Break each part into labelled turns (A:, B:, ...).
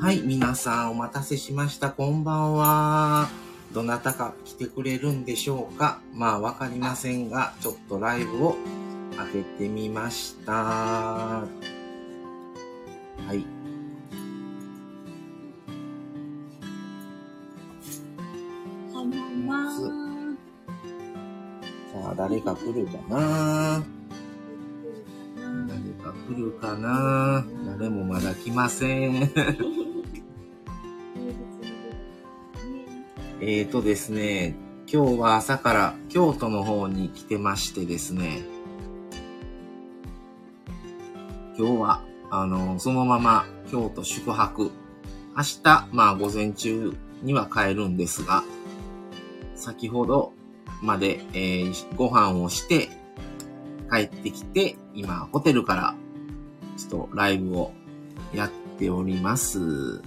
A: はい、皆さんお待たせしました。こんばんは。どなたか来てくれるんでしょうか？まあわかりませんが、ちょっとライブを開けてみました。はい。
B: こんばんは。
A: さあ、誰か来るかな？誰か来るかな？誰もまだ来ません。えーとですね、今日は朝から京都の方に来てましてですね、今日は、あの、そのまま京都宿泊。明日、まあ午前中には帰るんですが、先ほどまで、えーご飯をして帰ってきて、今ホテルからちょっとライブをやっております。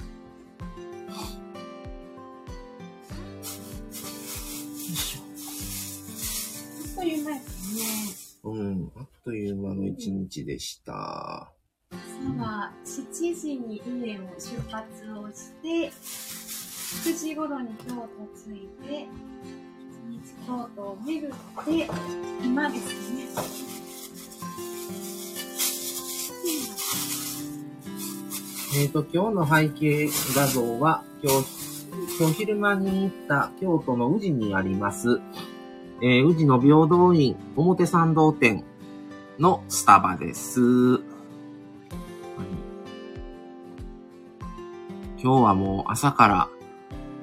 B: で
A: した。
B: 朝は7時に家を出発をして、9時頃に京都着いて、一日京都を巡って、今ですね。
A: えっ、と、今日の背景画像は、今日、今日昼間に行った京都の宇治にあります、えー宇治の平等院表参道店のスタバです。今日はもう朝から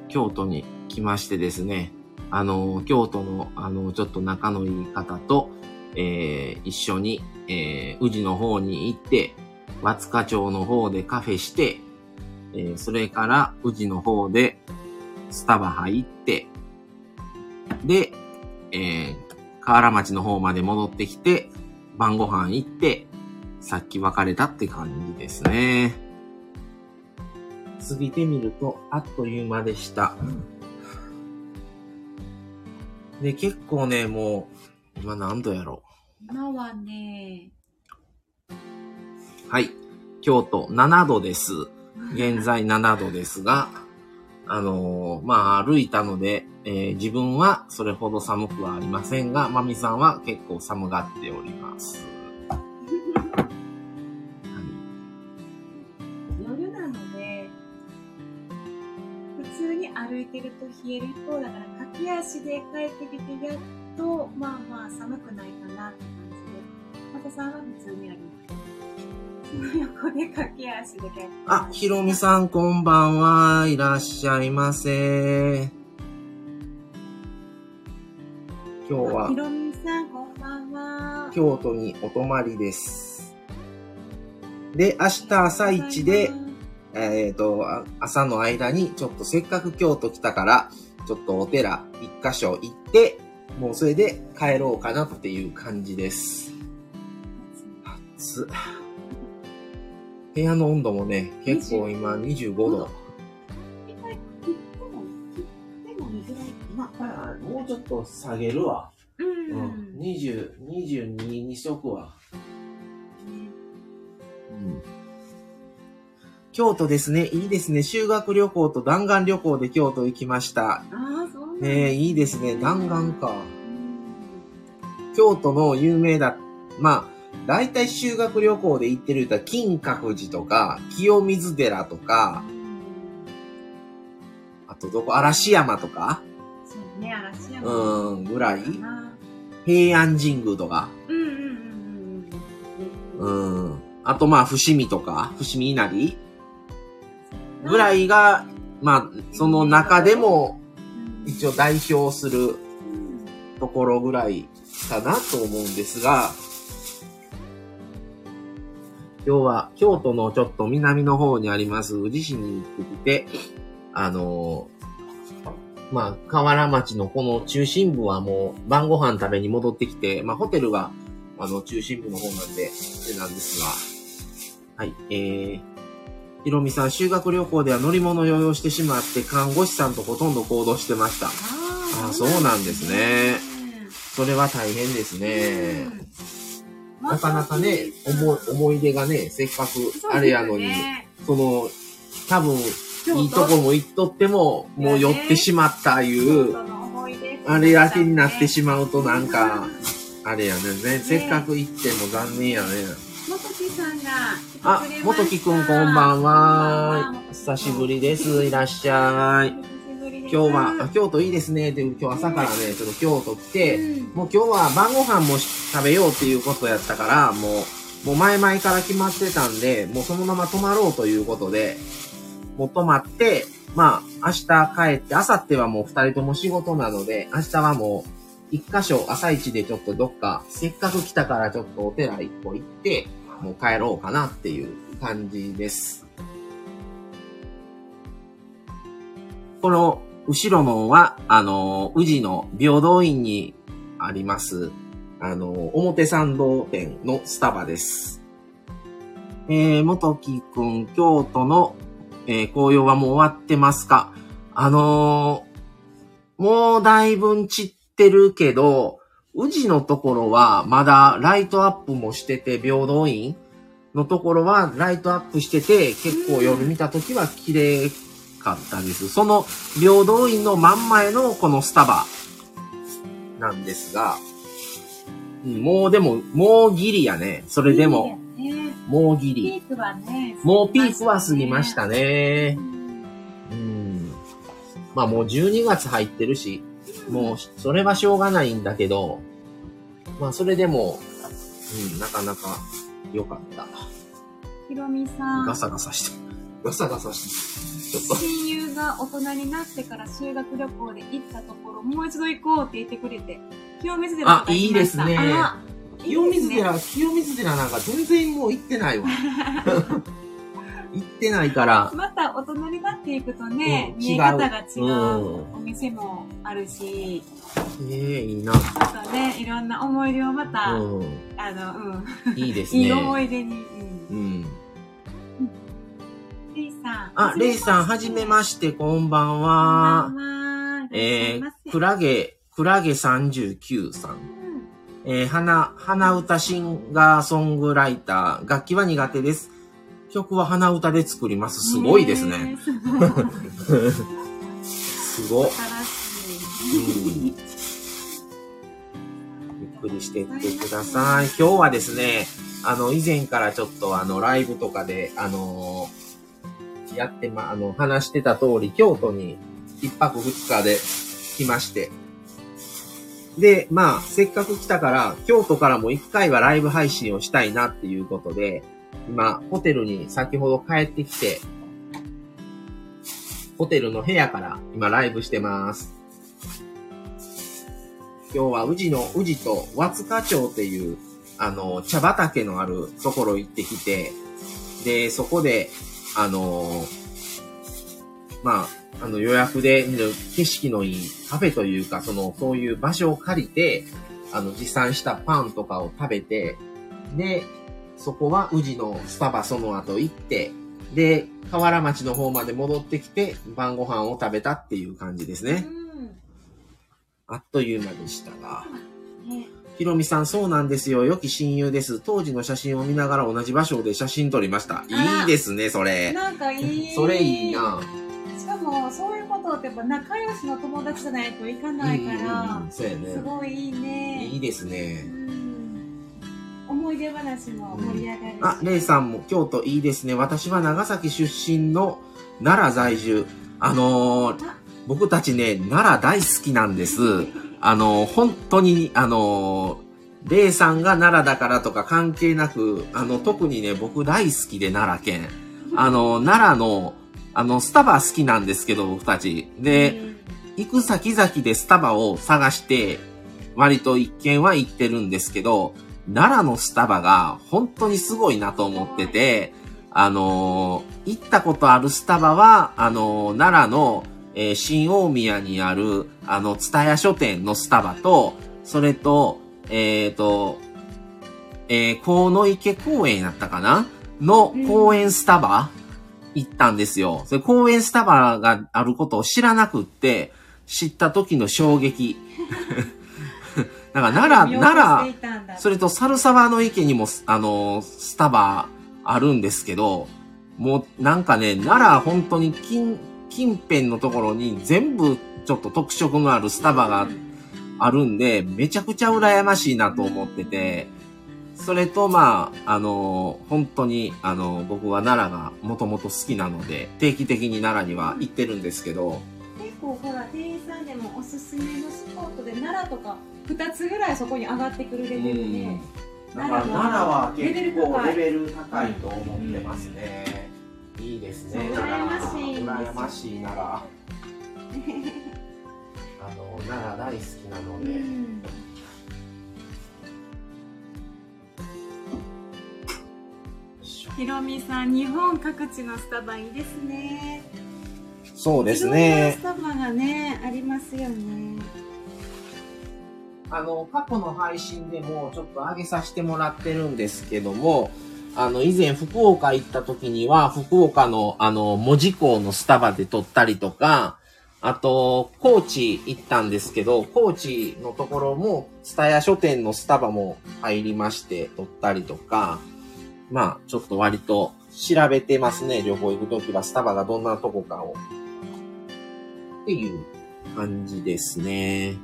A: 京都に来ましてですね、あの、京都の、あの、ちょっと仲のいい方と、えー一緒に、えー宇治の方に行って、和塚町の方でカフェして、えーそれから宇治の方でスタバ入って、で、えー河原町の方まで戻ってきて、晩ご飯行って、さっき別れたって感じですね。過ぎてみると、あっという間でした。で、結構ね、もう、今何度やろう。
B: 今はね、
A: はい。京都7度です。現在7度ですが、あのーまあ、歩いたので、えー自分はそれほど寒くはありませんが、まみさんは結構寒がっております。はい
B: 夜なので、普通に歩いてると冷える一方だから、駆け足で帰ってきて、やっと、まあまあ寒くないかなって感じで、またさんは普通に歩いてその横で駆け足で
A: あ、ひろみさんこんばんは。いらっしゃいませ。今日は
B: ひろみさん、こんばんは。
A: 京都にお泊まりです。で、明日朝一で、えっ、と、あ朝の間に、ちょっとせっかく京都来たから、ちょっとお寺一箇所行って、もうそれで帰ろうかなっていう感じです。暑っ部屋の温度もね、結構今25度。
B: 一回切っても、
A: うちょっと下げるわ。
B: う
A: うんん。20、22にしとくわ。うん京都ですね。いいですね。修学旅行と弾丸旅行で京都行きました。
B: ああ、そう
A: ねえ、いいですね。弾丸か。
B: うん
A: 京都の有名だ。まあ、大体修学旅行で行ってる人は金閣寺とか、清水寺とか、あとどこ嵐山とか、
B: そうね、嵐山。
A: うん、ぐらい？
B: な
A: 平安神宮とか、
B: うんうんうんうん。
A: うん。あとまあ、伏見とか、伏見稲荷？ぐら
B: い。
A: いが、まあ、その中でも
B: うん
A: 一応代表する
B: うん
A: ところぐらいかなと思うんですが、今日は京都のちょっと南の方にあります宇治市に行ってきて、あのーまあ、河原町のこの中心部はもう晩ご飯食べに戻ってきて、まあ、ホテルがあの中心部の方なんで、あれなんですが、はい、えー、ひろみさん、修学旅行では乗り物を用意してしまって、看護師さんとほとんど行動してました。
B: あ
A: あそうなんですねそれは大変ですね。なかなかね、思い、思い出がね、せっかくあれやのに、その、多分、いいとこも行っとっても、もう寄ってしまったいう、あれだけになってしまうとなんか、あれやねね、せっかく行っても残念やね。
B: 元木さんが
A: あ、元木くんこんばんは。久しぶりです。いらっしゃい。今日は、あ京都いいですね。って今日朝からね、ちょっと京都来て、もう今日は晩ご飯も食べようっていうことやったから、もう、もう前々から決まってたんで、もうそのまま泊まろうということで、もう泊まって、まあ、明日帰って、明後日はもう二人とも仕事なので、明日はもう、一箇所朝一でちょっとどっか、せっかく来たからちょっとお寺一個行って、もう帰ろうかなっていう感じです。この後ろのは、あの、宇治の平等院にあります、あの、表参道店のスタバです。えー、元木くん、京都の、えー紅葉はもう終わってますか？あのーもうだいぶ散ってるけど、宇治のところはまだライトアップもしてて、平等院のところはライトアップしてて、結構夜見た時は綺麗かったです。その平等院の真ん前のこのスタバなんですが、うんもうでも、もうギリやね。それでも、もうギ
B: ピ
A: リ。
B: ークはね
A: もうピークは過ぎました
B: ね
A: ね。うん。まあもう12月入ってるし、もうそれはしょうがないんだけど、まあそれでも、うん、なかなか良かった。
B: ひろみさん
A: ガサガサして。ガサガサして。
B: 親友が大人になってから修学旅行で行ったところもう一度行こうって言ってくれて清水寺とか行きました
A: あいいですね
B: あ
A: 清水
B: いいですね
A: 寺、清水寺なんか全然もう行ってないわ。行ってないから。
B: また大人になっていくとね、
A: うん
B: 見え方が違う
A: うん
B: お店もあるし、
A: ええいいな。
B: またね、いろんな思い出をまた、
A: うん。
B: あの、うん、
A: いいですね。
B: いい思い出に。うん
A: うん。
B: レイさん。
A: あ、レイさん、はじめまして、こんばん
B: こんば
A: は
B: ん。は。
A: えー、クラゲ、クラゲ39さん。
B: うん
A: えー、花、花歌シンガーソングライター。楽器は苦手です。曲は鼻歌で作ります。すごいですね。
B: えすごい。
A: すごっ。
B: 新しい。
A: ゆっくりしてってください。今日はですね、あの、以前からちょっとあの、ライブとかで、あのーやってま、あの、話してた通り、京都に一泊二日で来まして。で、まあ、せっかく来たから、京都からも一回はライブ配信をしたいなっていうことで、今、ホテルに先ほど帰ってきて、ホテルの部屋から今ライブしてます。今日は宇治の、宇治と和塚町っていう、あの、茶畑のあるところ行ってきて、で、そこで、あの、まあ、あの予約で見る景色のいいカフェというか、その、そういう場所を借りて、あの、持参したパンとかを食べて、で、そこは宇治のスタバその後行って、で、河原町の方まで戻ってきて、晩ご飯を食べたっていう感じですね。あっという間でしたが。
B: うん。ね
A: ひろみさん、そうなんですよ。良き親友です。当時の写真を見ながら同じ場所で写真撮りました。いいですね、それ。
B: なんかいい。
A: それいいな。
B: しかも、そういうことってやっぱ仲良しの友達じゃないといかないか
A: うんうん
B: ら
A: うん、そうや
B: す
A: ね。
B: ごいいいね。
A: いいです
B: う
A: ね。
B: ん。思い出話も盛り上がるし。
A: あ、レイさんも京都いいですね。私は長崎出身の奈良在住。あのー
B: あ
A: 僕たちね、奈良大好きなんです。あのー本当に、あのーレイさんが奈良だからとか関係なく、あの、特にね、僕大好きで奈良県。あの、奈良の、あの、スタバ好きなんですけど、僕たち。で、行く先々でスタバを探して、割と一軒は行ってるんですけど、奈良のスタバが本当にすごいなと思ってて、あのー行ったことあるスタバは、あのー奈良の、えー新大宮にある、あの、蔦屋書店のスタバと、それと、えっ、と、えー、河野池公園やったかな？の公園スタバ、行ったんですよ。それ公園スタバがあることを知らなくって、知った時の衝撃。だから奈良、奈良、それと猿沢の池にも、あの、スタバあるんですけど、もうなんかね、奈良本当に近、近辺のところに全部ちょっと特色のあるスタバがあるんで、めちゃくちゃ羨ましいなと思ってて、それと、まあ、あの、本当に、あの、僕は奈良がもともと好きなので、定期的に奈良には行ってるんですけど、
B: 結構ほら店員さんでもおすすめのスポットで奈良とか2つぐらいそこに上がってくるレベルで、
A: うんだから奈良は結構レベル高いと思ってますね。いいですね。
B: 羨ましい
A: 羨ましい奈良。あの奈良大好きなの
B: う
A: で。
B: んひろみさん、日本各地のスタバいいですね。
A: そうですね
B: ス。タバがね、ありますよね。
A: あの過去の配信でもちょっと上げさせてもらってるんですけども。あの、以前福岡行った時には、福岡のあの、門司港のスタバで撮ったりとか、あと、高知行ったんですけど、高知のところも、スタヤ書店のスタバも入りまして、撮ったりとか、まあ、ちょっと割と調べてますね。旅行行くときはスタバがどんなとこかを。っていう感じですね。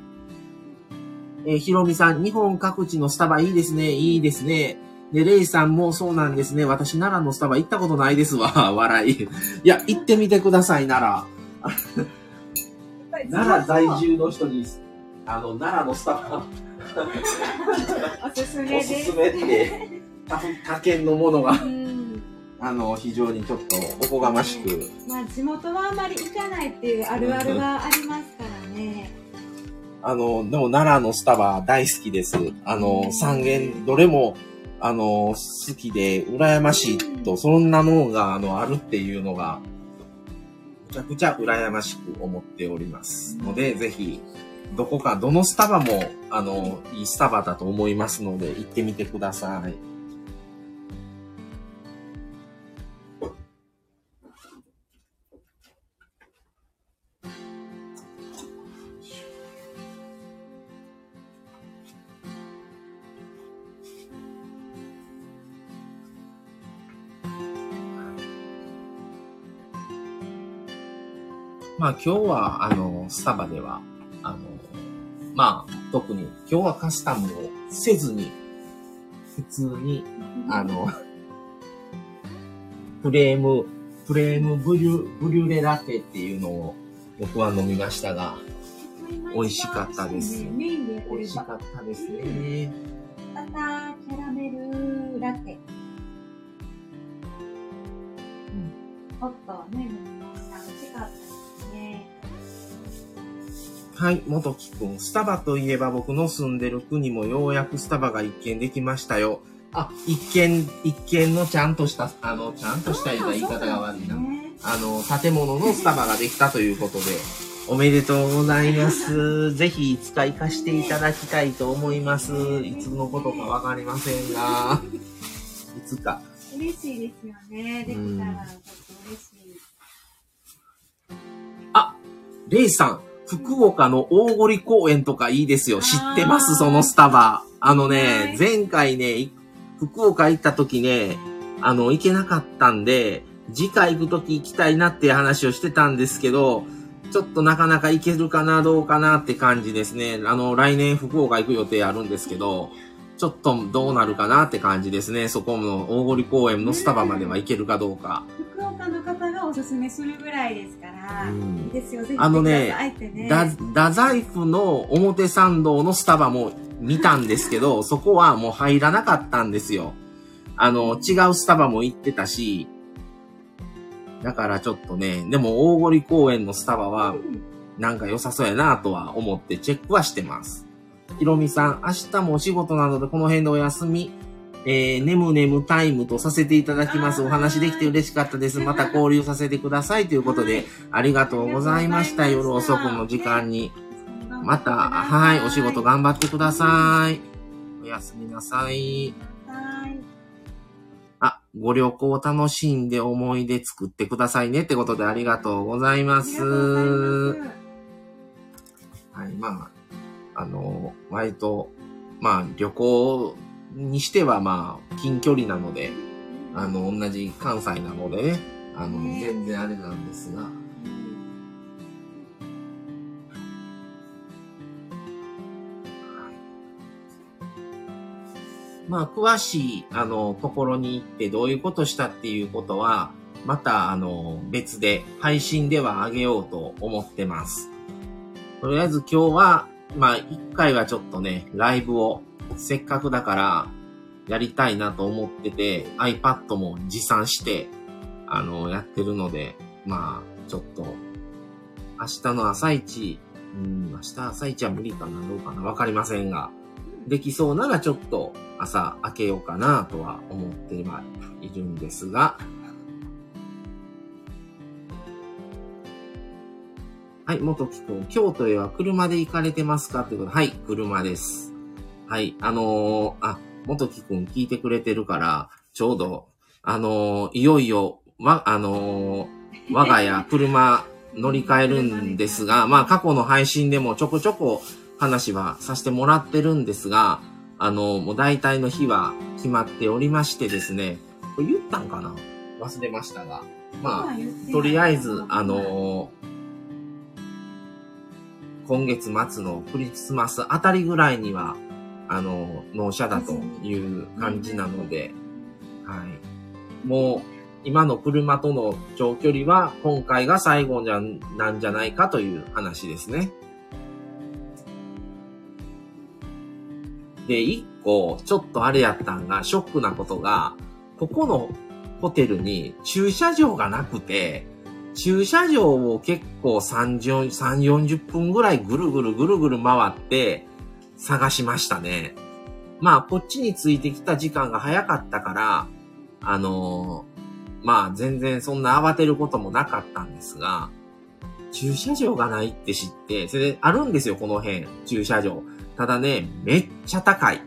A: えーひろみさん、日本各地のスタバいいですね。いいですね。で、レイさんもそうなんですね。私、奈良のスタバ行ったことないですわ。笑い。いや、行ってみてください、奈良。奈良在住の人に、あの、奈良のスタバ、
B: おすすめ。
A: おすすめって、他 他県のものが、
B: うん。
A: あの、非常にちょっとおこがましく、
B: まあ、地元はあんまり行かないっていうあるあるがありますからね。
A: あの、でも奈良のスタバ大好きです。あの、三軒、どれも、あの、好きで、羨ましいと、そんなのが、あの、あるっていうのが、めちゃくちゃ羨ましく思っております。ので、ぜひ、どこか、どのスタバも、あの、いいスタバだと思いますので、行ってみてください。まあ今日は、あの、スタバでは、あの、まあ、特に今日はカスタムをせずに、普通に、あの、プレーム、プレームブリュ、ブリュレラテっていうのを僕は飲みましたが、美味しかったです
B: メインで
A: 美味しかったですね。
B: バターキャラメルラテ。うん。ホットね、
A: はい、元木くん。スタバといえば僕の住んでる国もようやくスタバが一見できましたよ。あ、一見、一見のちゃんとした、あの、ちゃんとした言い方が悪いな。
B: ね、
A: あの、建物のスタバができたということで、おめでとうございます。ぜひいつか行かしていただきたいと思います。いつのことかわかりませんが、いつか。
B: 嬉しいですよね。できたらちょっと嬉しい。
A: レイさん、福岡の大堀公園とかいいですよ。知ってます？そのスタバ。あの
B: はい、
A: ね前回ね、い福岡行った時ね、あの、行けなかったんで、次回行く時行きたいなっていう話をしてたんですけど、ちょっとなかなか行けるかな、どうかなって感じですね。あの、来年福岡行く予定あるんですけど、ちょっとどうなるかなって感じですね。そこの大堀公園のスタバまでは行けるかどうか。
B: 福岡の方がおすすめするぐらいですから、ですよ。ぜひ
A: あのね太宰府の表参道のスタバも見たんですけど、そこはもう入らなかったんですよ。あの、違うスタバも行ってたし、だからちょっとね、でも大堀公園のスタバは
B: うん
A: なんか良さそうやなとは思ってチェックはしてます。ひろみさん、明日もお仕事なのでこの辺でお休み、えー、ねむねむタイムとさせていただきます。お話できて嬉しかったです。また交流させてくださいということで、ありがとうございました。夜遅くの時間に。また、はい、お仕事頑張ってください。おやすみなさい。
B: はい。
A: あ、ご旅行楽しんで思い出作ってくださいねってことでありがとうござい。ます。はい、まあ、あの、割と、まあ、旅行にしてはまあ、近距離なので、あの、同じ関西なのでね、あの、
B: ね
A: 全然あれなんですが。まあ、詳しい、あの、ところに行ってどういうことしたっていうことは、また、あの、別で配信ではあげようと思ってます。とりあえず今日は、まあ、一回はちょっとね、ライブをせっかくだからやりたいなと思ってて、iPad も持参して、あの、やってるので、まあ、ちょっと、明日の朝一、うん、明日朝一は無理かな、どうかな、わかりませんが、できそうならちょっと朝開けようかなとは思ってはいるんですが、はい、元木くん、京都へは車で行かれてますか？ということで、はい、車です。はい、あのーあ、元木くん聞いてくれてるから、ちょうど、あのーいよいよ、わ、あのー我が家、車乗り換えるんですが、まあ過去の配信でもちょこちょこ話はさせてもらってるんですが、あのーもう大体の日は決まっておりましてですね、これ言ったんかな？忘れましたが。まあ、とりあえず、あのー今月末のクリスマスあたりぐらいには、あの納車だという感じなので、はい。もう、今の車との長距離は、今回が最後じゃ、なんじゃないかという話ですね。で、一個、ちょっとあれやったんが、ショックなことが、ここのホテルに駐車場がなくて、駐車場を結構30、3、40分ぐらいぐるぐるぐるぐる回って探しましたね。まあ、こっちについてきた時間が早かったから、あのーまあ、全然そんな慌てることもなかったんですが、駐車場がないって知って、それであるんですよ、この辺、駐車場。ただね、めっちゃ高い。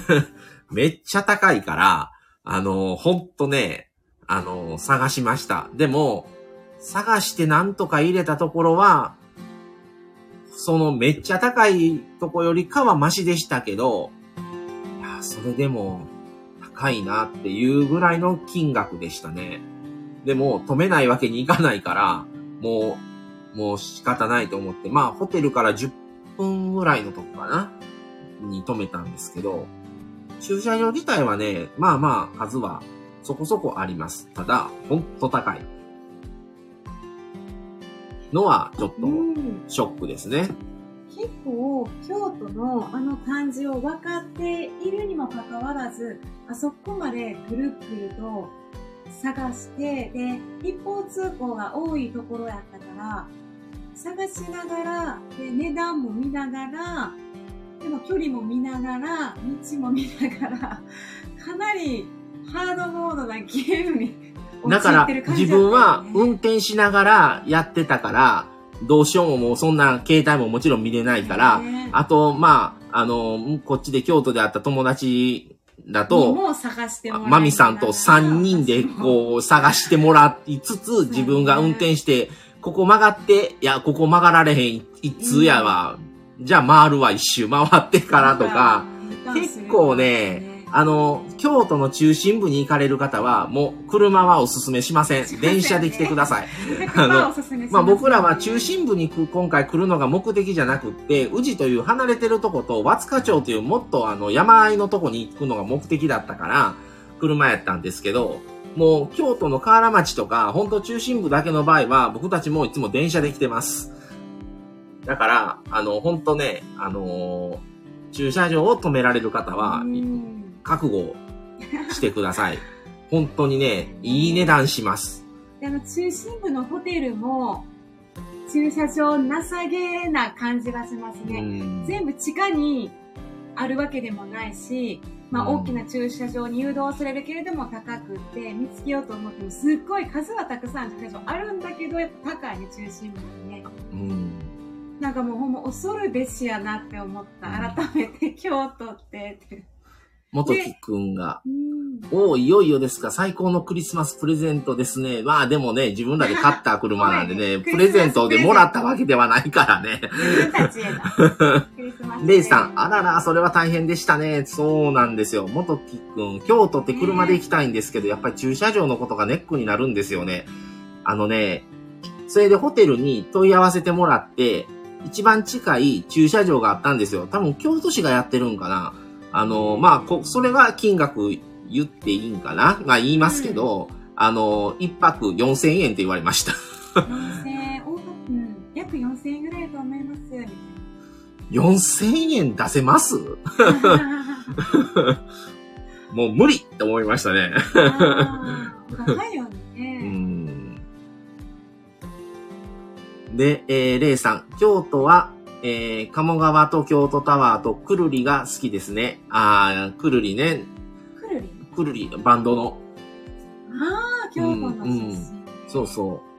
A: めっちゃ高いから、あのーほんとね、あのー探しました。でも、探してなんとか入れたところは、そのめっちゃ高いとこよりかはマシでしたけど、いや、それでも高いなっていうぐらいの金額でしたね。でも止めないわけにいかないから、もう、もう仕方ないと思って、まあホテルから10分ぐらいのとこかなに止めたんですけど、駐車場自体はね、まあまあ数はそこそこあります。ただ、ほんと高い。のはちょっと
B: うん
A: ショックですね。
B: 結構京都のあの感じを分かっているにもかかわらずあそこまでぐるぐると探してで一方通行が多いところやったから探しながらで値段も見ながらでも距離も見ながら道も見ながらかなりハードモードなゲームに
A: だから自分は運転しながらやってたから、どうしようももうそんな携帯ももちろん見れないから、
B: ね。
A: あと、まあ、あの、こっちで京都で会った友達だ
B: に
A: と、マミさんと3人でこう探してもらいつつ、自分が運転して、ここ曲がって、いや、ここ曲がられへん、一通やわ。じゃあ回るわ、一周回ってからとか、結構ね、あの、京都の中心部に行かれる方は、もう車はおすすめしません。電車で来てください。あのまあ僕らは中心部に来今回来るのが目的じゃなくって、宇治という離れてるとこと、和塚町というもっとあの山あいのとこに行くのが目的だったから、車やったんですけど、もう京都の河原町とか、本当中心部だけの場合は、僕たちもいつも電車で来てます。だから、あの、本当ね、あのー駐車場を止められる方は、
B: うん
A: 覚悟してください。本当にね、いい値段します。
B: であの中心部のホテルも駐車場情けな感じがします
A: う
B: ね。
A: ん
B: 全部地下にあるわけでもないし、まあ、
A: うん
B: 大きな駐車場に誘導されるけれども高くって見つけようと思ってもすっごい数はたくさん駐車場あるんだけどやっぱ高いね中心部にね
A: うん
B: なんかもうほんま恐るべしやなって思った
A: うん
B: 改めて京都ってって
A: 元木くんが、
B: うん
A: おお、いよいよですか。最高のクリスマスプレゼントですね。まあでもね、自分らで買った車なんでね、
B: はい
A: プレゼントでもらったわけではないからね。レイさん、あらら、それは大変でしたね。そうなんですよ。元木くん、京都って車で行きたいんですけど、やっぱり駐車場のことがネックになるんですよね。あのね、それでホテルに問い合わせてもらって、一番近い駐車場があったんですよ。多分京都市がやってるんかな。あの、まあ、こ、それが金額言っていいんかな？まあ言いますけど、あの、一泊4000円って言われました。
B: 4000円、おうん、約4000円ぐらいと思います。み
A: 4000円出せます？もう無理って思いましたね。
B: 高いよ
A: う
B: ね。
A: んで、えー、レイさん、京都は、えー、鴨川と京都タワーとくるりが好きですね。あー、くるりね。
B: くるり。
A: くるり、バンドの。
B: ああ、京都の出身。
A: そうそう。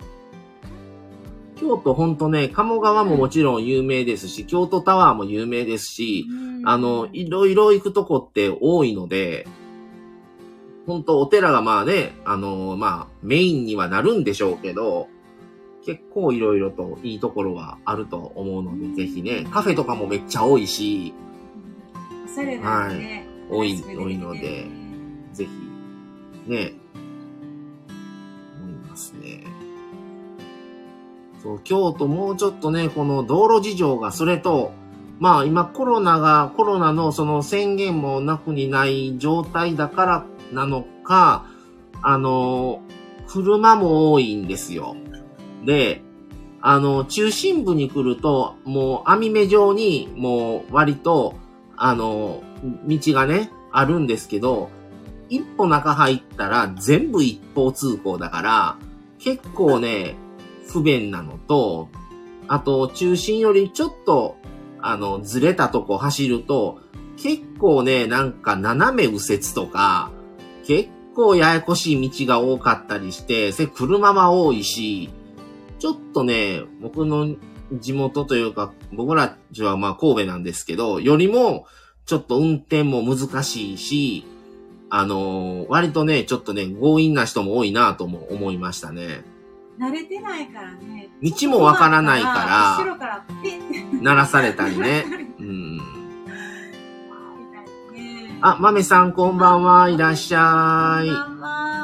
A: 京都ほんとね、鴨川ももちろん有名ですし、京都タワーも有名ですし、
B: うん
A: あの、いろいろ行くとこって多いので、本当お寺がまあね、あの、まあ、メインにはなるんでしょうけど、結構いろいろといいところはあると思うので、ぜひね、カフェとかもめっちゃ多いし、
B: おしゃれなね。
A: 多い
B: 新しく出てきて
A: 多いのでぜひ、ね、思いますね。そう、京都もうちょっとね、この道路事情が、それと、まあ今コロナが、コロナのその宣言もなくにない状態だからなのか、あの、車も多いんですよ。で、あの、中心部に来ると、もう網目状に、もう割と、あの、道がね、あるんですけど、一歩中入ったら全部一方通行だから、結構ね、不便なのと、あと、中心よりちょっと、あの、ずれたとこ走ると、結構ね、なんか斜め右折とか、結構ややこしい道が多かったりして、それ車は多いし、ちょっとね、僕の地元というか、僕らちはまあ神戸なんですけど、よりも、ちょっと運転も難しいし、あのー割とね、ちょっとね、強引な人も多いなとも思いましたね。
B: 慣れてないからね。
A: 道もわからないから
B: 後ろからピッて。
A: 鳴らされたりね。うん。あ、豆さんこんばんはいらっしゃい。
B: こんばんは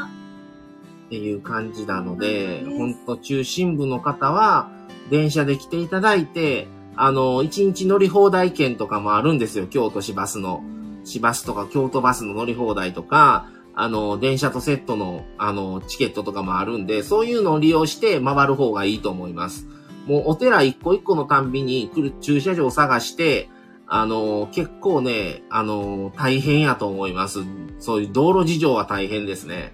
A: っていう感じなので、
B: うん
A: ほんと中心部の方は、電車で来ていただいて、あの、一日乗り放題券とかもあるんですよ。京都市バスの。市バスとか京都バスの乗り放題とか、あの、電車とセットの、あの、チケットとかもあるんで、そういうのを利用して回る方がいいと思います。もうお寺一個一個のたんびに来る駐車場を探して、あの、結構ね、あの、大変やと思います。そういう道路事情は大変ですね。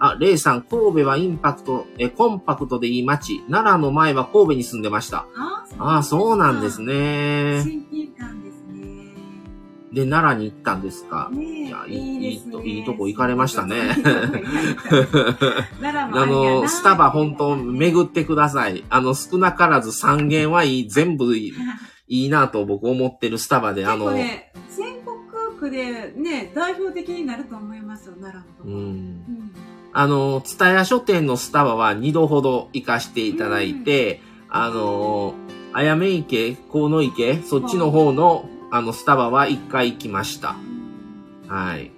A: あ、レイさん、神戸はインパクト、え、コンパクトでいい街。奈良の前は神戸に住んでました。
B: あ
A: ああ、そうなんです
B: ね。
A: ね。
B: 親近感ですね。
A: で、奈良に行ったんですか。
B: ね
A: いやいい
B: い
A: いいといいとこ行かれましたねあの、スタバ本当巡ってください。あの、少なからず3軒はいい、全部いい いいなと僕思ってるスタバで、あの、
B: ね、全国区でね、代表的になると思いますよ、奈良のとこ。
A: うん。
B: うん
A: あの、ツタヤ書店のスタバは2度ほど行かしていただいて、あの、あやめ池、河野池、そっちの方の、あの、スタバは1回行きました。はい。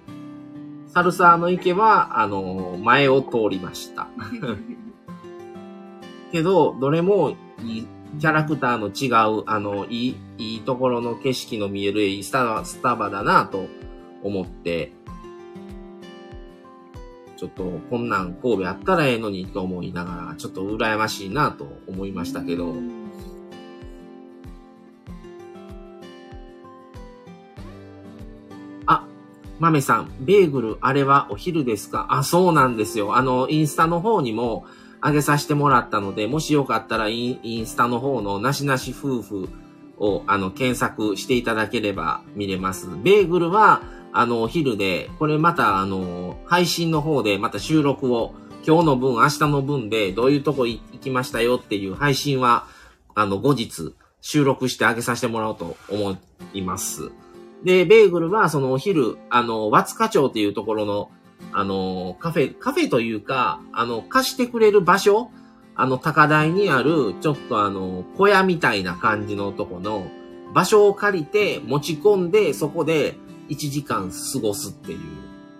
A: サルサーの池は、あの、前を通りました。けど、どれもいい、キャラクターの違う、あの、いい、いいところの景色の見えるいいスタバ、スタバだなと思って、ちょっと、こんなん神戸あったらええのにと思いながら、ちょっと羨ましいなと思いましたけど、あ、豆さん、ベーグル、あれはお昼ですか？あ、そうなんですよ。あの、インスタの方にも上げさせてもらったので、もしよかったらインインスタの方のなしなし夫婦を、あの、検索していただければ見れます。ベーグルは、あの、お昼で、これまた、あの、配信の方でまた収録を、今日の分、明日の分で、どういうとこ行きましたよっていう配信は、あの、後日、収録してあげさせてもらおうと思います。で、ベーグルはそのお昼、あの、ワツカ町っていうところの、あの、カフェ、カフェというか、あの、貸してくれる場所、あの、高台にある、ちょっとあの、小屋みたいな感じのとこの、場所を借りて持ち込んで、そこで1時間過ごすっていう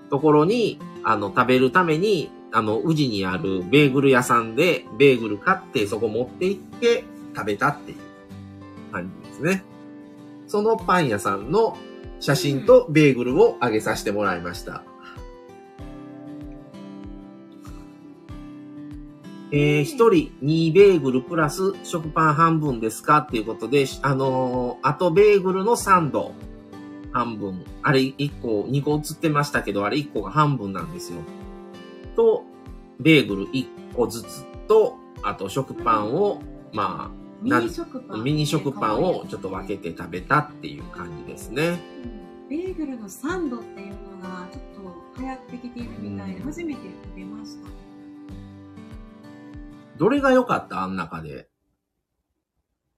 A: ところに、あの、食べるために、あの、宇治にあるベーグル屋さんで、ベーグル買ってそこ持って行って食べたっていう感じですね。そのパン屋さんの写真とベーグルをあげさせてもらいました。えー、一人2ベーグルプラス食パン半分ですか？っていうことで、あのー、あとベーグルのサンド半分。あれ1個、2個映ってましたけど、あれ1個が半分なんですよ。と、ベーグル1個ずつと、あと食パンを、まあ、
B: ミニ食パン。
A: ミニ食パンをちょっと分けて食べたっていう感じですね。
B: ベーグルのサンドっていうのがちょっと流行ってきているみたいで、
A: うん
B: 初めて食べました。
A: どれが良かった？あん中で。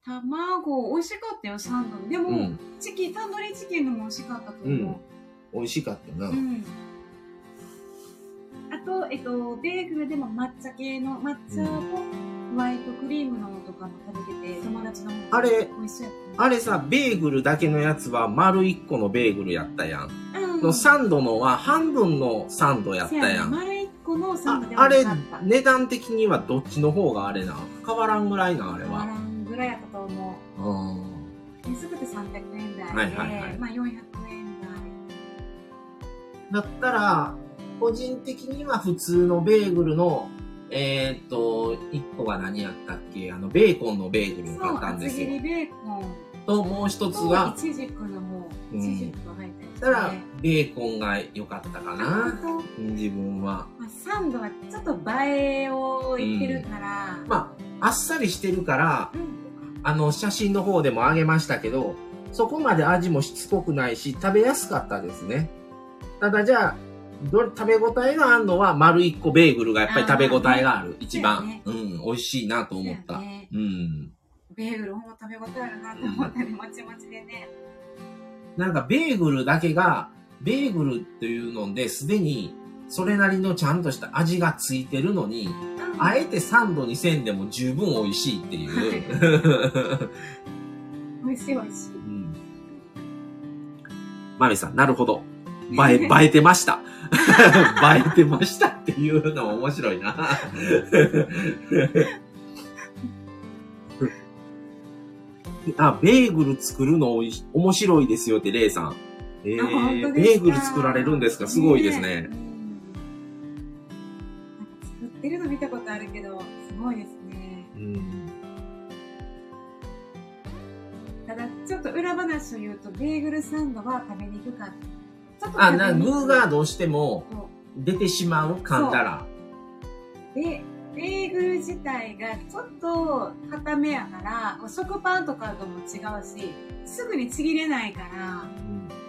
B: 卵、美味しかったよ、サンド。でも、
A: うん。
B: チキン、タンドリーチキンのも美味しかったと思
A: 美味しかったな。
B: う。うん。あと、えっと、ベーグルでも抹茶系の、抹茶とホワイトクリームのとかも食べてて、友達のも
A: あれ
B: 美味しそうやった。
A: あれさ、ベーグルだけのやつは丸1個のベーグルやったやん。
B: うん
A: のサンドのは半分のサンドやった
B: せや
A: ん。
B: 丸一個のサ
A: あ
B: ンドで
A: あれ
B: 美味しかった。、
A: 値段的にはどっちの方があれな変わらんぐらいな、あれは。
B: んぐらいやったと思
A: うん。
B: う。安くて300円台で、
A: はいはいはい
B: まあ400円台。
A: だったら、個人的には普通のベーグルの、えーっと、1個が何やったっけ？あの、ベーコンのベーグルを買ったんですよ
B: 厚切。りベーコン
A: と、もう一つ
B: と
A: が
B: イ、チジクのもう、
A: うん
B: イチジクが入ってる、
A: したら、ベーコンが良かったかな。自分は。
B: まあ、サンドはちょっと映えを言ってるから、
A: まあ、あっさりしてるから、
B: うん
A: あの、写真の方でもあげましたけど、そこまで味もしつこくないし、食べやすかったですね。ただじゃあ、どれ食べ応えがあるのは丸一個ベーグルがやっぱり食べ応えがある。一番、
B: ね
A: うん、美味しいなと思った。
B: そうやね
A: うん。
B: ベーグルほんま食べ応えあるなと思ったね、もちもちでね。
A: なんかベーグルだけが、ベーグルっていうので、すでにそれなりのちゃんとした味がついてるのに、
B: うん
A: あえてサンドにせんでも十分美味しいっていう。
B: 美味しい美味しい。
A: うん。マミさん、なるほど。映え、映えてました。映えてましたっていうのも面白いな。あ、ベーグル作るの面白いですよって、レイさん。えー、ベーグル作られるんですか？すごいですね。
B: うんなんか作ってるの見たことあるけど、すごいですね。
A: うん。
B: ただ、ちょっと裏話を言うと、ベーグルサンドは食べにくかった。ちょっと
A: あ、な、具がどうしても出てしまう噛んだら。
B: で、ベーグル自体がちょっと固めやから、食パンとかとも違うし、すぐにちぎれないから、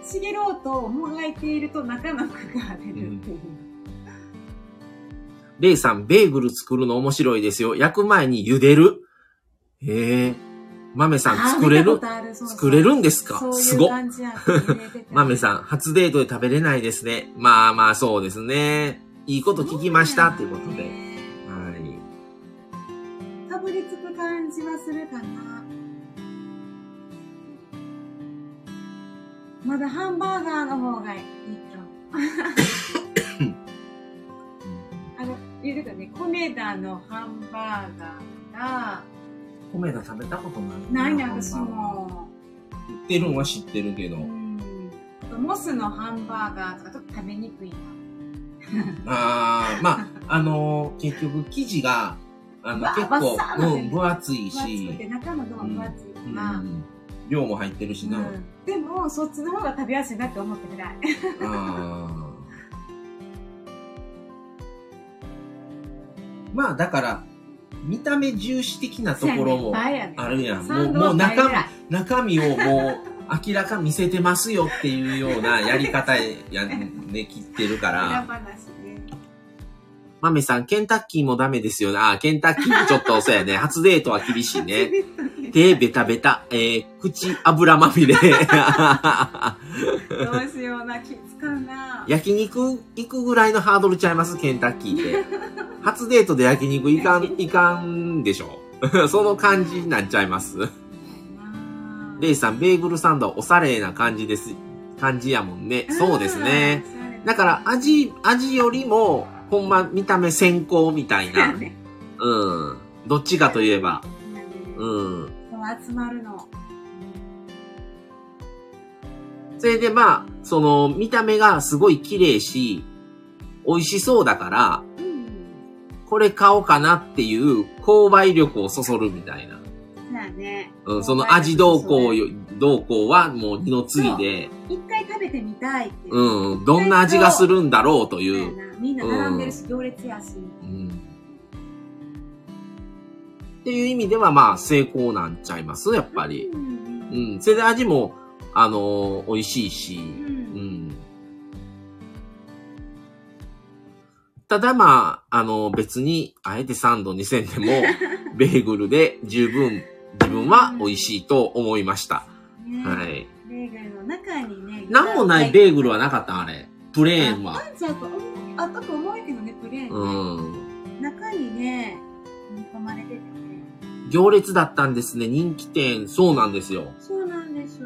B: ちぎろうともがいていると中の具が出るっていう。
A: レイさん、ベーグル作るの面白いですよ。焼く前に茹でる。へえ。豆さん作れる？作れるんですか？すご豆 さん、初デートで食べれないですね。まあまあそうですね。いいこと聞きましたっていうことで。はい。
B: かぶりつく感じはするかな。まだハンバーガーの方がいいかも。あの、言うてたね、コメダのハンバーガーが、
A: 米田食べたことない
B: ないね、私。も。
A: 売ってるんは知ってるけど
B: モスのハンバーガーとかちょっと食べにくいな。
A: ああ、まあ、あのー結局生地が、あの、
B: わ
A: 結構うん、分厚い
B: 分厚く
A: し、
B: て、中の分厚いから、
A: うん、量も入ってるしな。
B: うんでも、そっちの方が食べやすいなって思ってくらい。
A: あーまあ、だから、見た目重視的なところもあるやん。もう、もう中中身をもう明らか見せてますよっていうようなやり方やね、切ってるか
B: 裏
A: ら。マメさん、ケンタッキーもダメですよね。あー、ケンタッキーちょっとそうやね。初デートは厳しいね。手ベタベタ、えー、口油まみれ。
B: どうしような、気使うな。
A: 焼肉行くぐらいのハードルちゃいます？ケンタッキーで。初デートで焼肉行かん、行かんでしょ。その感じになっちゃいます。レイさん、ベーグルサンドはおしゃれな感じです。感じやもんね。そうですね。。だから味、味よりも、ほんま見た目先行みたいな。
B: ね。
A: うん。どっちかといえば。
B: うん。集まるの。
A: それでまあ、その、見た目がすごい綺麗し、美味しそうだから、
B: うん。
A: これ買おうかなっていう購買力をそそるみたいな。
B: そうやね。
A: うん、その味動向よ、動向はもう二の次で、
B: 一回食べてみたいっていう。
A: うん、どんな味がするんだろうという。
B: なみんな並んでるし、行列やし。
A: うん。っていう意味ではまあ成功なんちゃいます？やっぱり。
B: うん
A: うん。それで味も、あのー美味しいし。
B: う。ん。
A: ただまあ、あの、別に、あえてサンドにせんでも、ベーグルで十分自分は美味しいと思いました。
B: ね
A: はい。
B: ベーグルの中にね。
A: なんもないベーグルはなかったあれ。プレーンは。
B: あんちゃんとあったと思うけどね、プレーンね。
A: うん。
B: 中にね、煮込まれててね。
A: 行列だったんですね。人気店。そうなんですよ。
B: そうなんです。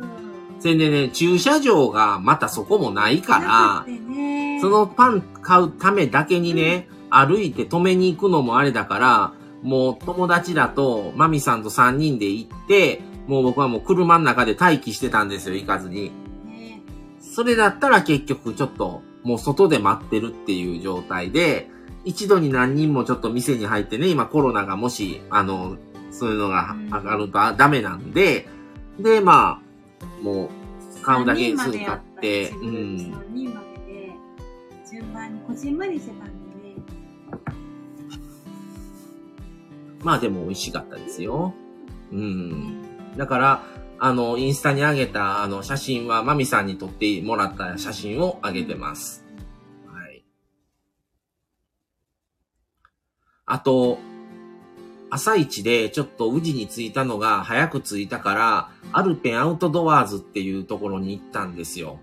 A: それでね、駐車場がまたそこもないか
B: な
A: ら
B: く、てね、
A: そのパン買うためだけにね、歩いて止めに行くのもあれだから、もう友達らとマミさんと3人で行って、もう僕はもう車の中で待機してたんですよ、行かずに。
B: ね、
A: それだったら結局ちょっと、もう外で待ってるっていう状態で、一度に何人もちょっと店に入ってね、今コロナがもし、あの、そういうのが上がるとダメなんで、で、まあ、もう、買うだけすぐ買って、う
B: 3
A: ん。
B: までで、順番にこじんまりしてたんでね。
A: まあでも美味しかったですよ。うん。だから、あの、インスタに上げた、あの、写真は、マミさんに撮ってもらった写真を上げてます。はい。あと、朝一でちょっと宇治に着いたのが早く着いたから、アルペンアウトドアーズっていうところに行ったんですよ。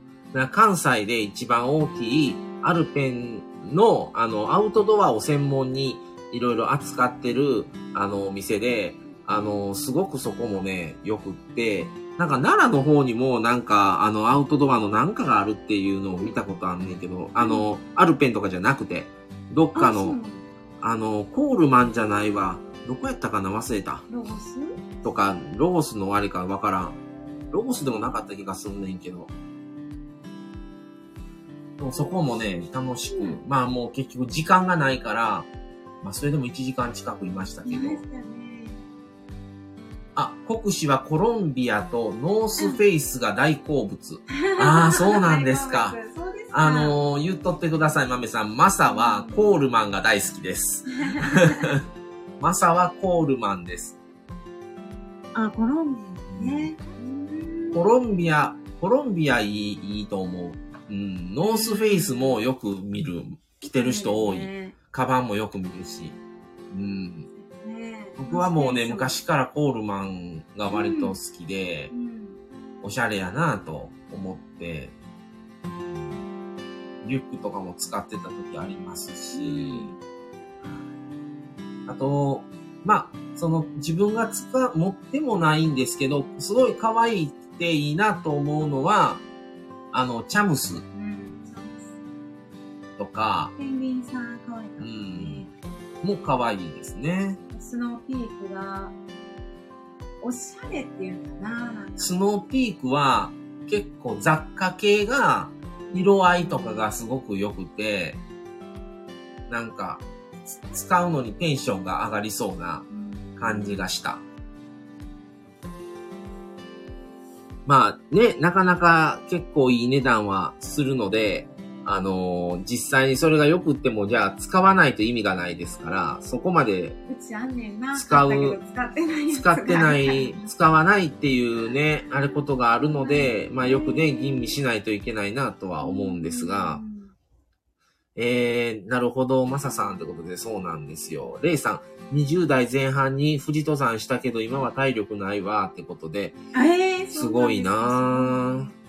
A: 関西で一番大きいアルペンの、あの、アウトドアを専門にいろいろ扱ってる、あの、お店で、あの、すごくそこもね、よくって、なんか奈良の方にもなんか、あの、アウトドアのなんかがあるっていうのを見たことあんねんけど、あの、アルペンとかじゃなくて、どっかの？
B: あの、
A: コールマンじゃないわ。どこやったかな？忘れた。
B: ロゴス？
A: とか、ロゴスのあれかわからん。ロゴスでもなかった気がすんねんけど。でもそこもね、楽しく、
B: うん
A: まあもう結局時間がないから、まあそれでも1時間近くいましたけど
B: ね。
A: あ、国士はコロンビアとノースフェイスが大好物。あーそうなんですか。あのー、言っとってください、豆さん。マサはコールマンが大好きです。マサはコールマンです。
B: あ、コロンビアね。
A: コロンビア、コロンビアいい、いいと思う。うん。ノースフェイスもよく見る。着てる人多い。
B: ね
A: カバンもよく見るし。うん。
B: ね
A: 僕はもうね、昔からコールマンが割と好きで
B: う、ん。
A: おしゃれやなと思って、リュックとかも使ってた時ありますし、あと、まあ、その自分が使う、持ってもないんですけど、すごい可愛いっていいなと思うのは、あの、チャムス。とか
B: ペンギンさん可愛かったね。
A: も可愛いですね。
B: スノーピークが、おしゃれっていうのかな
A: スノーピークは結構雑貨系が色合いとかがすごく良くて、なんかつ使うのにテンションが上がりそうな
B: うん
A: 感じがした。まあね、なかなか結構いい値段はするので、あのー実際にそれが良くってもじゃあ使わないと意味がないですから、そこまで。使う
B: 使ってない
A: 使わないっていうね、あれことがあるので、まあよくね、吟味しないといけないなとは思うんですが、、えー、なるほど、マサさんってことでそうなんですよ。レイさん、20代前半に富士登山したけど今は体力ないわってことで、
B: えー、
A: すごいなぁ。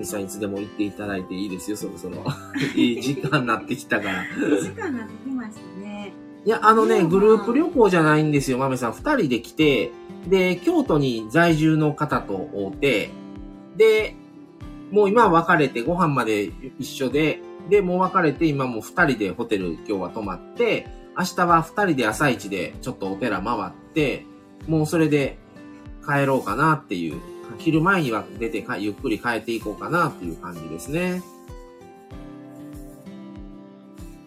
A: ミさんいつでも行っていただいていいですよ、そろそろ。いい時間になってきたから。
B: お時間になってきましたね。
A: いや、あのね、
B: うん
A: グループ旅行じゃないんですよ、マメさん。二人で来て、で、京都に在住の方と会うて、で、もう今は別れてご飯まで一緒で、で、もう別れて今もう二人でホテル今日は泊まって、明日は二人で朝一でちょっとお寺回って、もうそれで帰ろうかなっていう、昼前には出てかゆっくり帰っていこうかなっていう感じですね。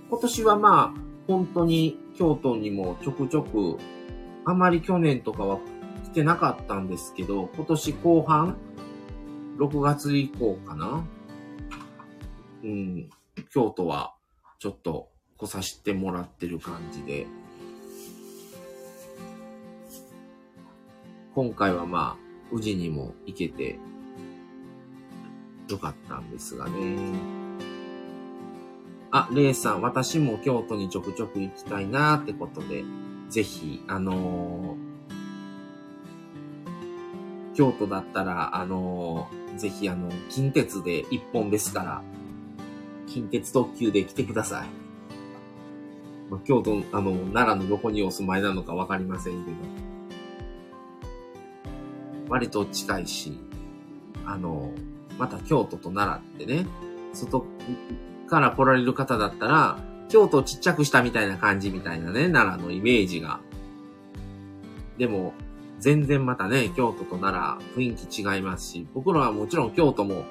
A: 今年はまあ、本当に京都にもちょくちょく、あまり去年とかは来てなかったんですけど、今年後半、6月以降かなうん、京都はちょっと来させてもらってる感じで、今回はまあ、宇治にも行けて、よかったんですがね。あ、レイさん、私も京都にちょくちょく行きたいなーってことで、ぜひ、あのー京都だったら、あのーぜひ、あの、近鉄で一本ですから、近鉄特急で来てください。まあ、京都、あの、奈良のどこにお住まいなのかわかりませんけど、割と近いし、あの、また京都と奈良ってね、外から来られる方だったら、京都をちっちゃくしたみたいな感じみたいなね、奈良のイメージが。でも、全然またね、京都と奈良雰囲気違いますし、僕らはもちろん京都も、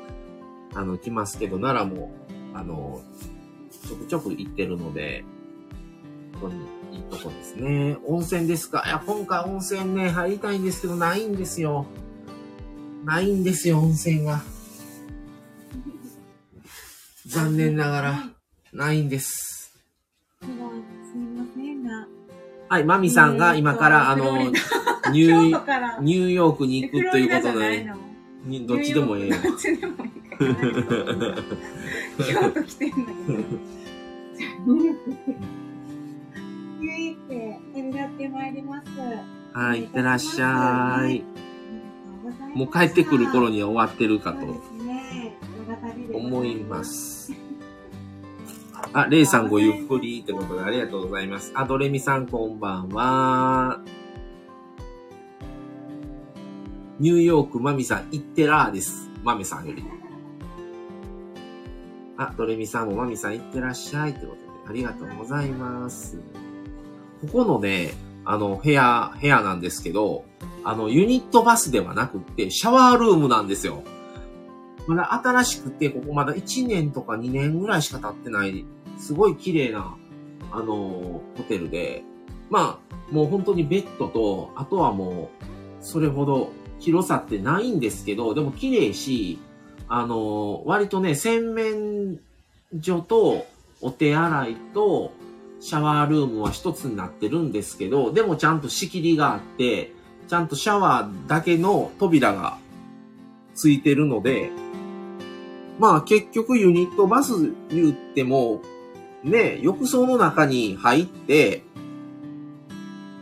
A: あの、来ますけど、奈良も、あの、ちょくちょく行ってるので、当にいいとこですね。温泉ですか？いや、今回温泉ね、入りたいんですけど、ないんですよ。ないんですよ、温泉が。残念ながら、ないんです。
B: すみませんが。
A: はい、マミさんが今から、あの、ニュ
B: 京
A: ー。ニューヨークに行くということで、
B: フロリダじゃないの？
A: にどっちでもええよ。
B: どっちでもいいから。京都来てんだけど。じゃあ、ニューって。まいります。
A: はい、いってらっしゃい。もう帰ってくる頃には終わってるかと思いま。す。あ、レイさんごゆっくりってことでありがとうございます。あ、ドレミさんこんばんは。ニューヨークマミさん、行ってらーです。マミさんより。あ、ドレミさんもマミさん行ってらっしゃいってことで、ありがとうございます。ここのね、あの、部屋、部屋なんですけど、あの、ユニットバスではなくって、シャワールームなんですよ。まだ新しくて、ここまだ1年とか2年ぐらいしか経ってない、すごい綺麗な、あのホテルで、まあ、もう本当にベッドと、あとはもう、それほど広さってないんですけど、でも綺麗し、あの割とね、洗面所とお手洗いとシャワールームは一つになってるんですけど、でもちゃんと仕切りがあって、ちゃんとシャワーだけの扉がついてるので、まあ結局ユニットバス言っても、ね、浴槽の中に入って、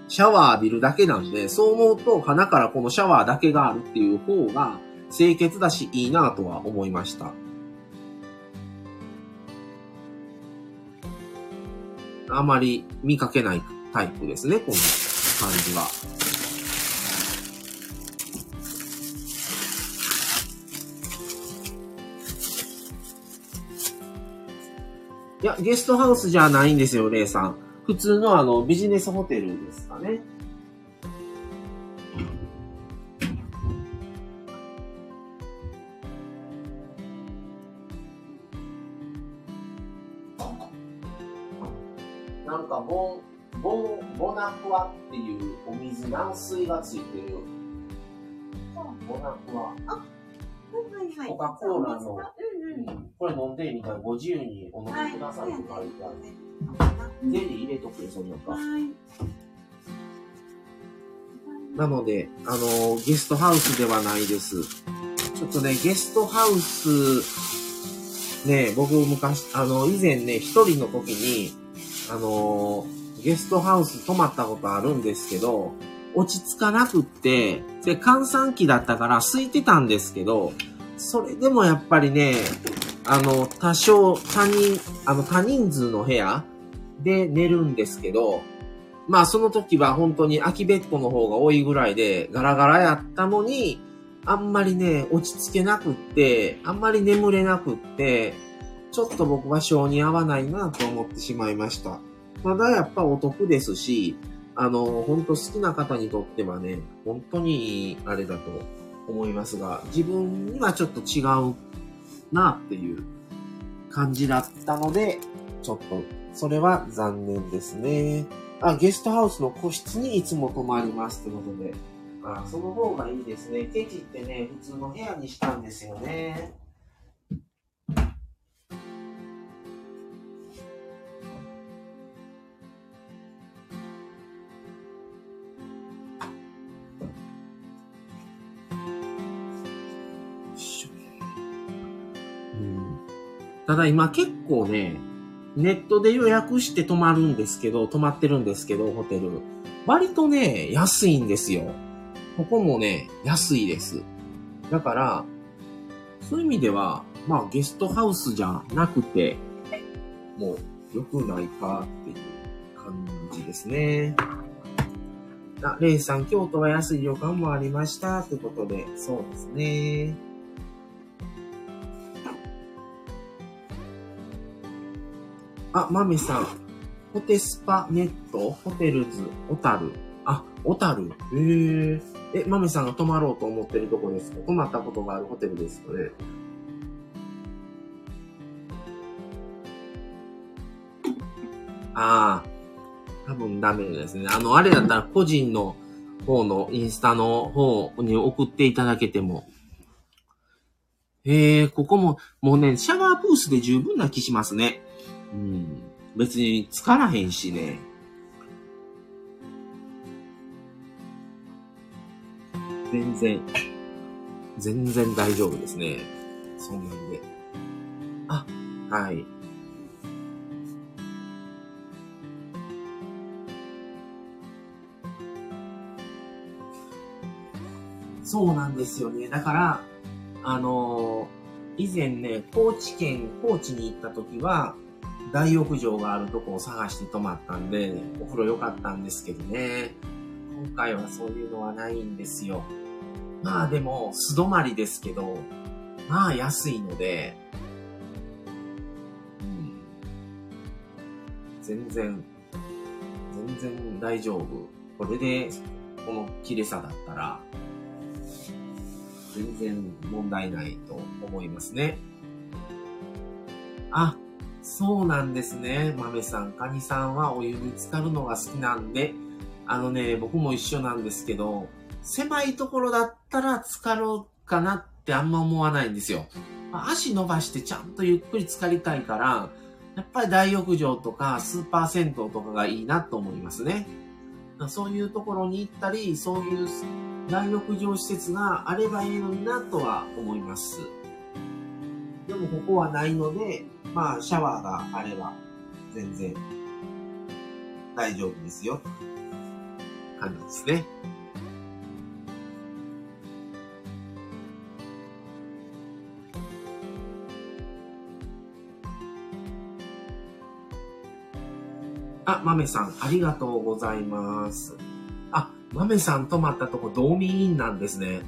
A: シャワー浴びるだけなんで、そう思うと鼻からこのシャワーだけがあるっていう方が清潔だしいいなとは思いました。あまり見かけないタイプですね、この感じは。いや、ゲストハウスじゃないんですよ、レイさん。普通のあの、ビジネスホテルですかね。なんか、ボン、ボン、ボナクワっていうお水、軟水がついてる。ボナクワ。
B: はいはい。
A: コカ・コーラの
B: うんうん。
A: これ飲んでみたらご自由にお飲みくださいって書いてある。
B: はい
A: ゼリー入れとくよ、その中。
B: はい。
A: なので、あの、ゲストハウスではないです。ちょっとね、ゲストハウス、ね、僕昔、あの、以前ね、一人の時に、あの、ゲストハウス泊まったことあるんですけど、落ち着かなくって、で、閑散期だったから空いてたんですけど、それでもやっぱりね、あの、多少、他人、あの、多人数の部屋で寝るんですけど、まあその時は本当に空きベッドの方が多いぐらいでガラガラやったのに、あんまりね、落ち着けなくって、あんまり眠れなくって、ちょっと僕は性に合わないなと思ってしまいました。ただやっぱお得ですし、あの、本当好きな方にとってはね、本当にいいあれだと思いますが、自分にはちょっと違うなっていう感じだったので、ちょっと、それは残念ですね。あ、ゲストハウスの個室にいつも泊まりますってことで。あ、その方がいいですね。ケチってね、普通の部屋にしたんですよね。ただ今結構ね、ネットで予約して泊まるんですけど、泊まってるんですけど、ホテル。割とね、安いんですよ。ここもね、安いです。だから、そういう意味では、まあゲストハウスじゃなくて、もう良くないかっていう感じですね。あ、レイさん、京都は安い旅館もありました。ということで、そうですね。あ、マミさん。ホテスパネット？ホテルズ、小樽。あ、小樽。へえ。え、マミさんが泊まろうと思ってるとこですか？泊まったことがあるホテルですかねああ、多分ダメですね。あの、あれだったら個人の方のインスタの方に送っていただけても。ええここも、もうね、シャワーブースで十分な気しますね。うん。別に疲らへんしね。全然、全然大丈夫ですね。そんなんで。あ、はい。そうなんですよね。だから、あのー以前ね、高知県、高知に行った時は、大浴場があるとこを探して泊まったんで、お風呂良かったんですけどね。今回はそういうのはないんですよ。まあでも、素泊まりですけど、まあ安いので、うん、全然、全然大丈夫。これで、この綺麗さだったら、全然問題ないと思いますね。そうなんですね。豆さん、カニさんはお湯に浸かるのが好きなんで、あのね、僕も一緒なんですけど、狭いところだったら浸かるかなってあんま思わないんですよ。足伸ばしてちゃんとゆっくり浸かりたいから、やっぱり大浴場とかスーパー銭湯とかがいいなと思いますね。そういうところに行ったり、そういう大浴場施設があればいいのになとは思います。でもここはないので、まあシャワーがあれば全然大丈夫ですよ。感じですね。あ、豆さん、ありがとうございます。あ、豆さん泊まったとこ、道民院なんですね。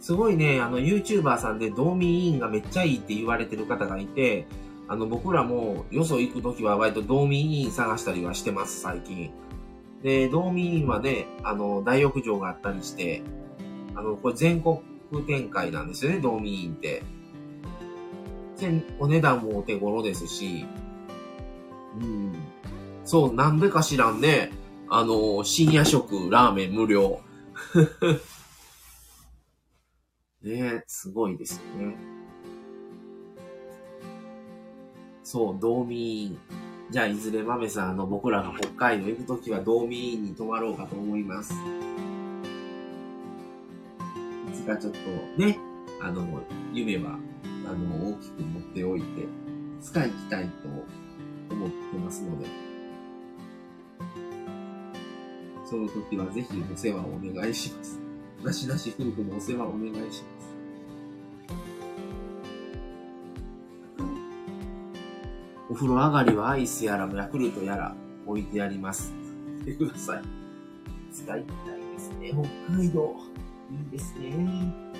A: すごいね、あの、YouTuber さんで道民院がめっちゃいいって言われてる方がいて、あの、僕らもよそ行くときは割と道民院探したりはしてます、最近。で、道民院はね、あの、大浴場があったりして、あの、これ全国展開なんですよね、道民院って。お値段もお手頃ですし、うん。そう、なんでか知らんね。あの、深夜食、ラーメン無料。ね、すごいですよね。そう、道民、じゃあ、いずれ豆さん、あの、僕らが北海道行くときは、道民に泊まろうかと思います。いつかちょっと、ね、あの、夢は、あの、大きく持っておいて、いつか行きたいと思ってますので、その時はぜひお世話をお願いします。なしなし夫婦のお世話をお願いします。お風呂上がりはアイスやらヤクルトやら置いてあります。見てください。使いたいですね。北海道。いいですね。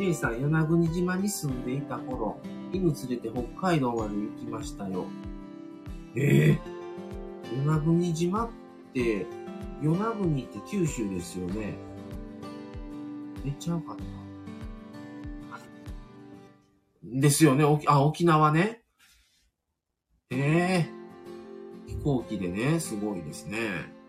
A: イさん、与那国島に住んでいた頃、犬連れて北海道まで行きましたよ。ええー、与那国島って、与那国って九州ですよね。めっちゃよかった。ですよね。あ、沖縄ね。ええー、飛行機でね、すごいですね。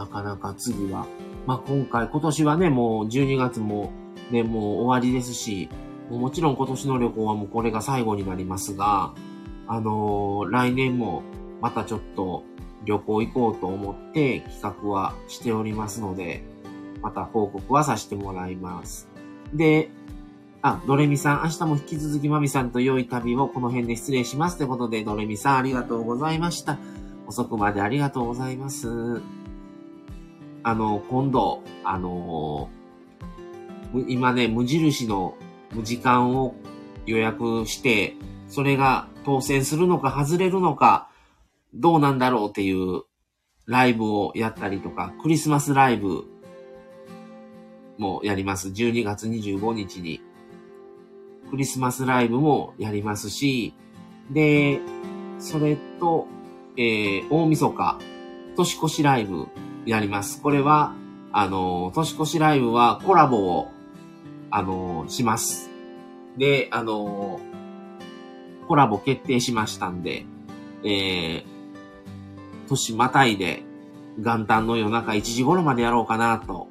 A: なかなか次は。まあ、今回、今年はね、もう12月もね、もう終わりですし、ももちろん今年の旅行はもうこれが最後になりますが、あのー、来年もまたちょっと旅行行こうと思って企画はしておりますので、また報告はさせてもらいます。で、あ、ドレミさん、明日も引き続きマミさんと良い旅をこの辺で失礼します。ということで、ドレミさんありがとうございました。遅くまでありがとうございます。あの、今度、あのー、今ね、無印の無時間を予約して、それが当選するのか外れるのか、どうなんだろうっていうライブをやったりとか、クリスマスライブもやります。12月25日に。クリスマスライブもやりますし、で、それと、えー、大晦日、年越しライブやります。これは、あの、年越しライブはコラボを、あの、します。で、あの、コラボ決定しましたんで、えー、年またいで元旦の夜中1時頃までやろうかなと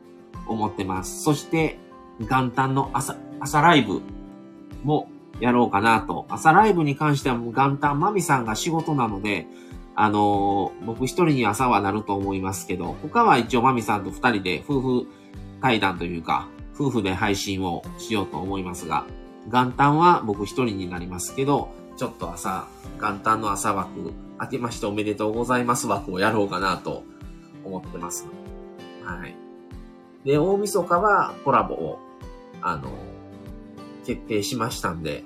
A: 思ってます。そして、元旦の朝、朝ライブもやろうかなと。朝ライブに関してはもう元旦マミさんが仕事なので、あのー、僕一人に朝はなると思いますけど、他は一応マミさんと二人で夫婦対談というか、夫婦で配信をしようと思いますが、元旦は僕一人になりますけど、ちょっと朝、元旦の朝枠、明けましておめでとうございます枠をやろうかなと思ってます。はい。で、大晦日はコラボを、あの、決定しましたんで、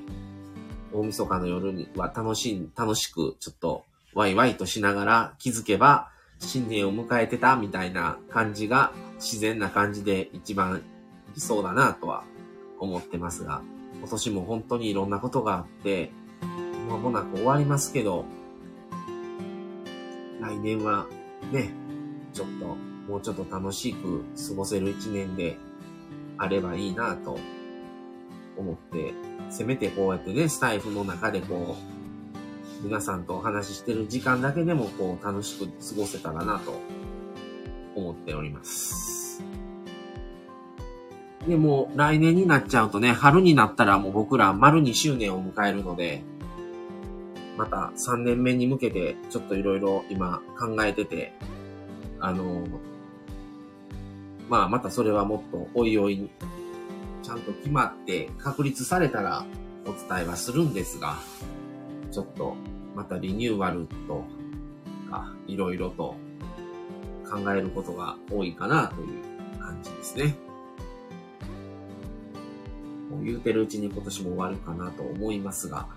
A: 大晦日の夜には楽しい、楽しく、ちょっとワイワイとしながら気づけば新年を迎えてたみたいな感じが自然な感じで一番理想だなとは思ってますが、今年も本当にいろんなことがあって、間もなく終わりますけど、来年はね、ちょっと、もうちょっと楽しく過ごせる一年であればいいなと思って、せめてこうやってね、スタイフの中でこう、皆さんとお話ししてる時間だけでもこう楽しく過ごせたらなと思っております。で、も来年になっちゃうとね、春になったらもう僕ら丸2周年を迎えるので、また3年目に向けてちょっといろいろ今考えてて、あの、まあまたそれはもっとおいおいちゃんと決まって確立されたらお伝えはするんですが、ちょっとまたリニューアルとか、いろいろと考えることが多いかなという感じですね。もう言うてるうちに今年も終わるかなと思いますが、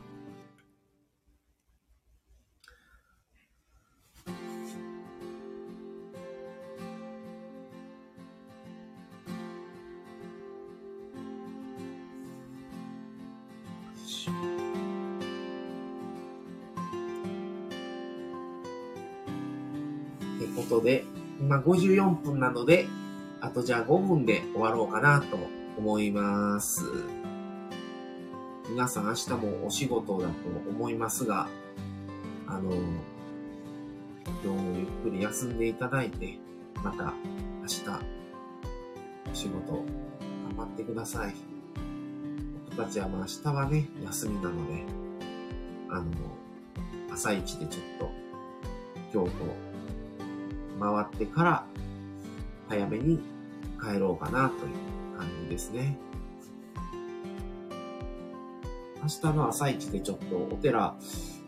A: 54分なので、あとじゃあ5分で終わろうかなと思います。皆さん明日もお仕事だと思いますが、あの、今日もゆっくり休んでいただいて、また明日、お仕事頑張ってください。僕たちはまあ明日はね、休みなので、あの、朝一でちょっと、京都回ってから早めに帰ろうかなという感じですね。明日の朝一でちょっとお寺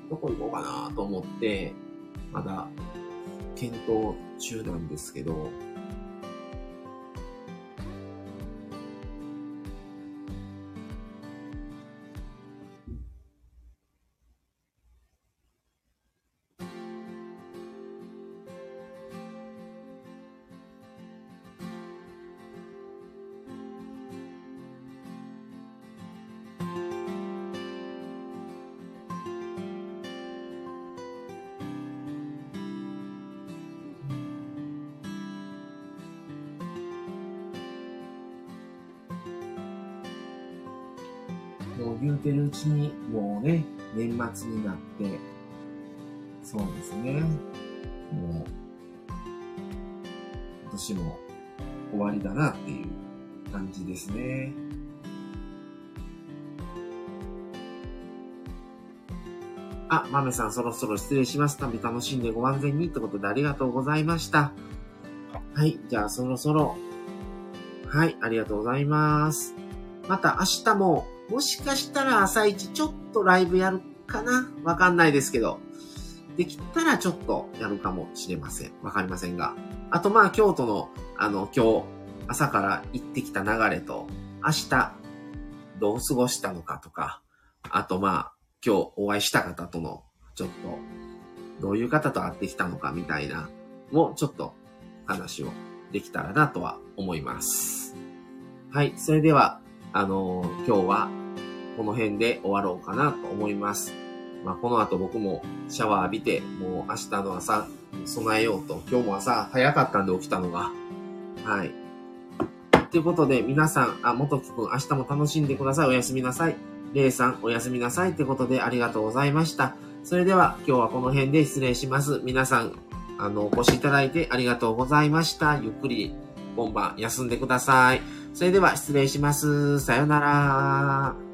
A: どこ行こうかなと思って、まだ検討中なんですけど、もう言うてるうちに、もうね、年末になって、そうですね。もう、今年も終わりだなっていう感じですね。あ、豆さんそろそろ失礼します。旅楽しんでご安全にってことでありがとうございました。はい、じゃあそろそろ。はい、ありがとうございます。また明日ももしかしたら朝一ちょっとライブやるかな？わかんないですけど。できたらちょっとやるかもしれません。わかりませんが。あとまあ京都の、あの、今日朝から行ってきた流れと、明日どう過ごしたのかとか、あとまあ今日お会いした方とのちょっとどういう方と会ってきたのかみたいな、もちょっと話をできたらなとは思います。はい。それでは、あのー、今日はこの辺で終わろうかなと思います。まあ、この後僕もシャワー浴びて、もう明日の朝備えようと、今日も朝早かったんで起きたのが。はい。ということで、皆さん、あ、元木くん明日も楽しんでください。おやすみなさい。レイさん、おやすみなさい。ってことで、ありがとうございました。それでは、今日はこの辺で失礼します。皆さん、あの、お越しいただいてありがとうございました。ゆっくり、今晩休んでください。それでは失礼します。さよなら。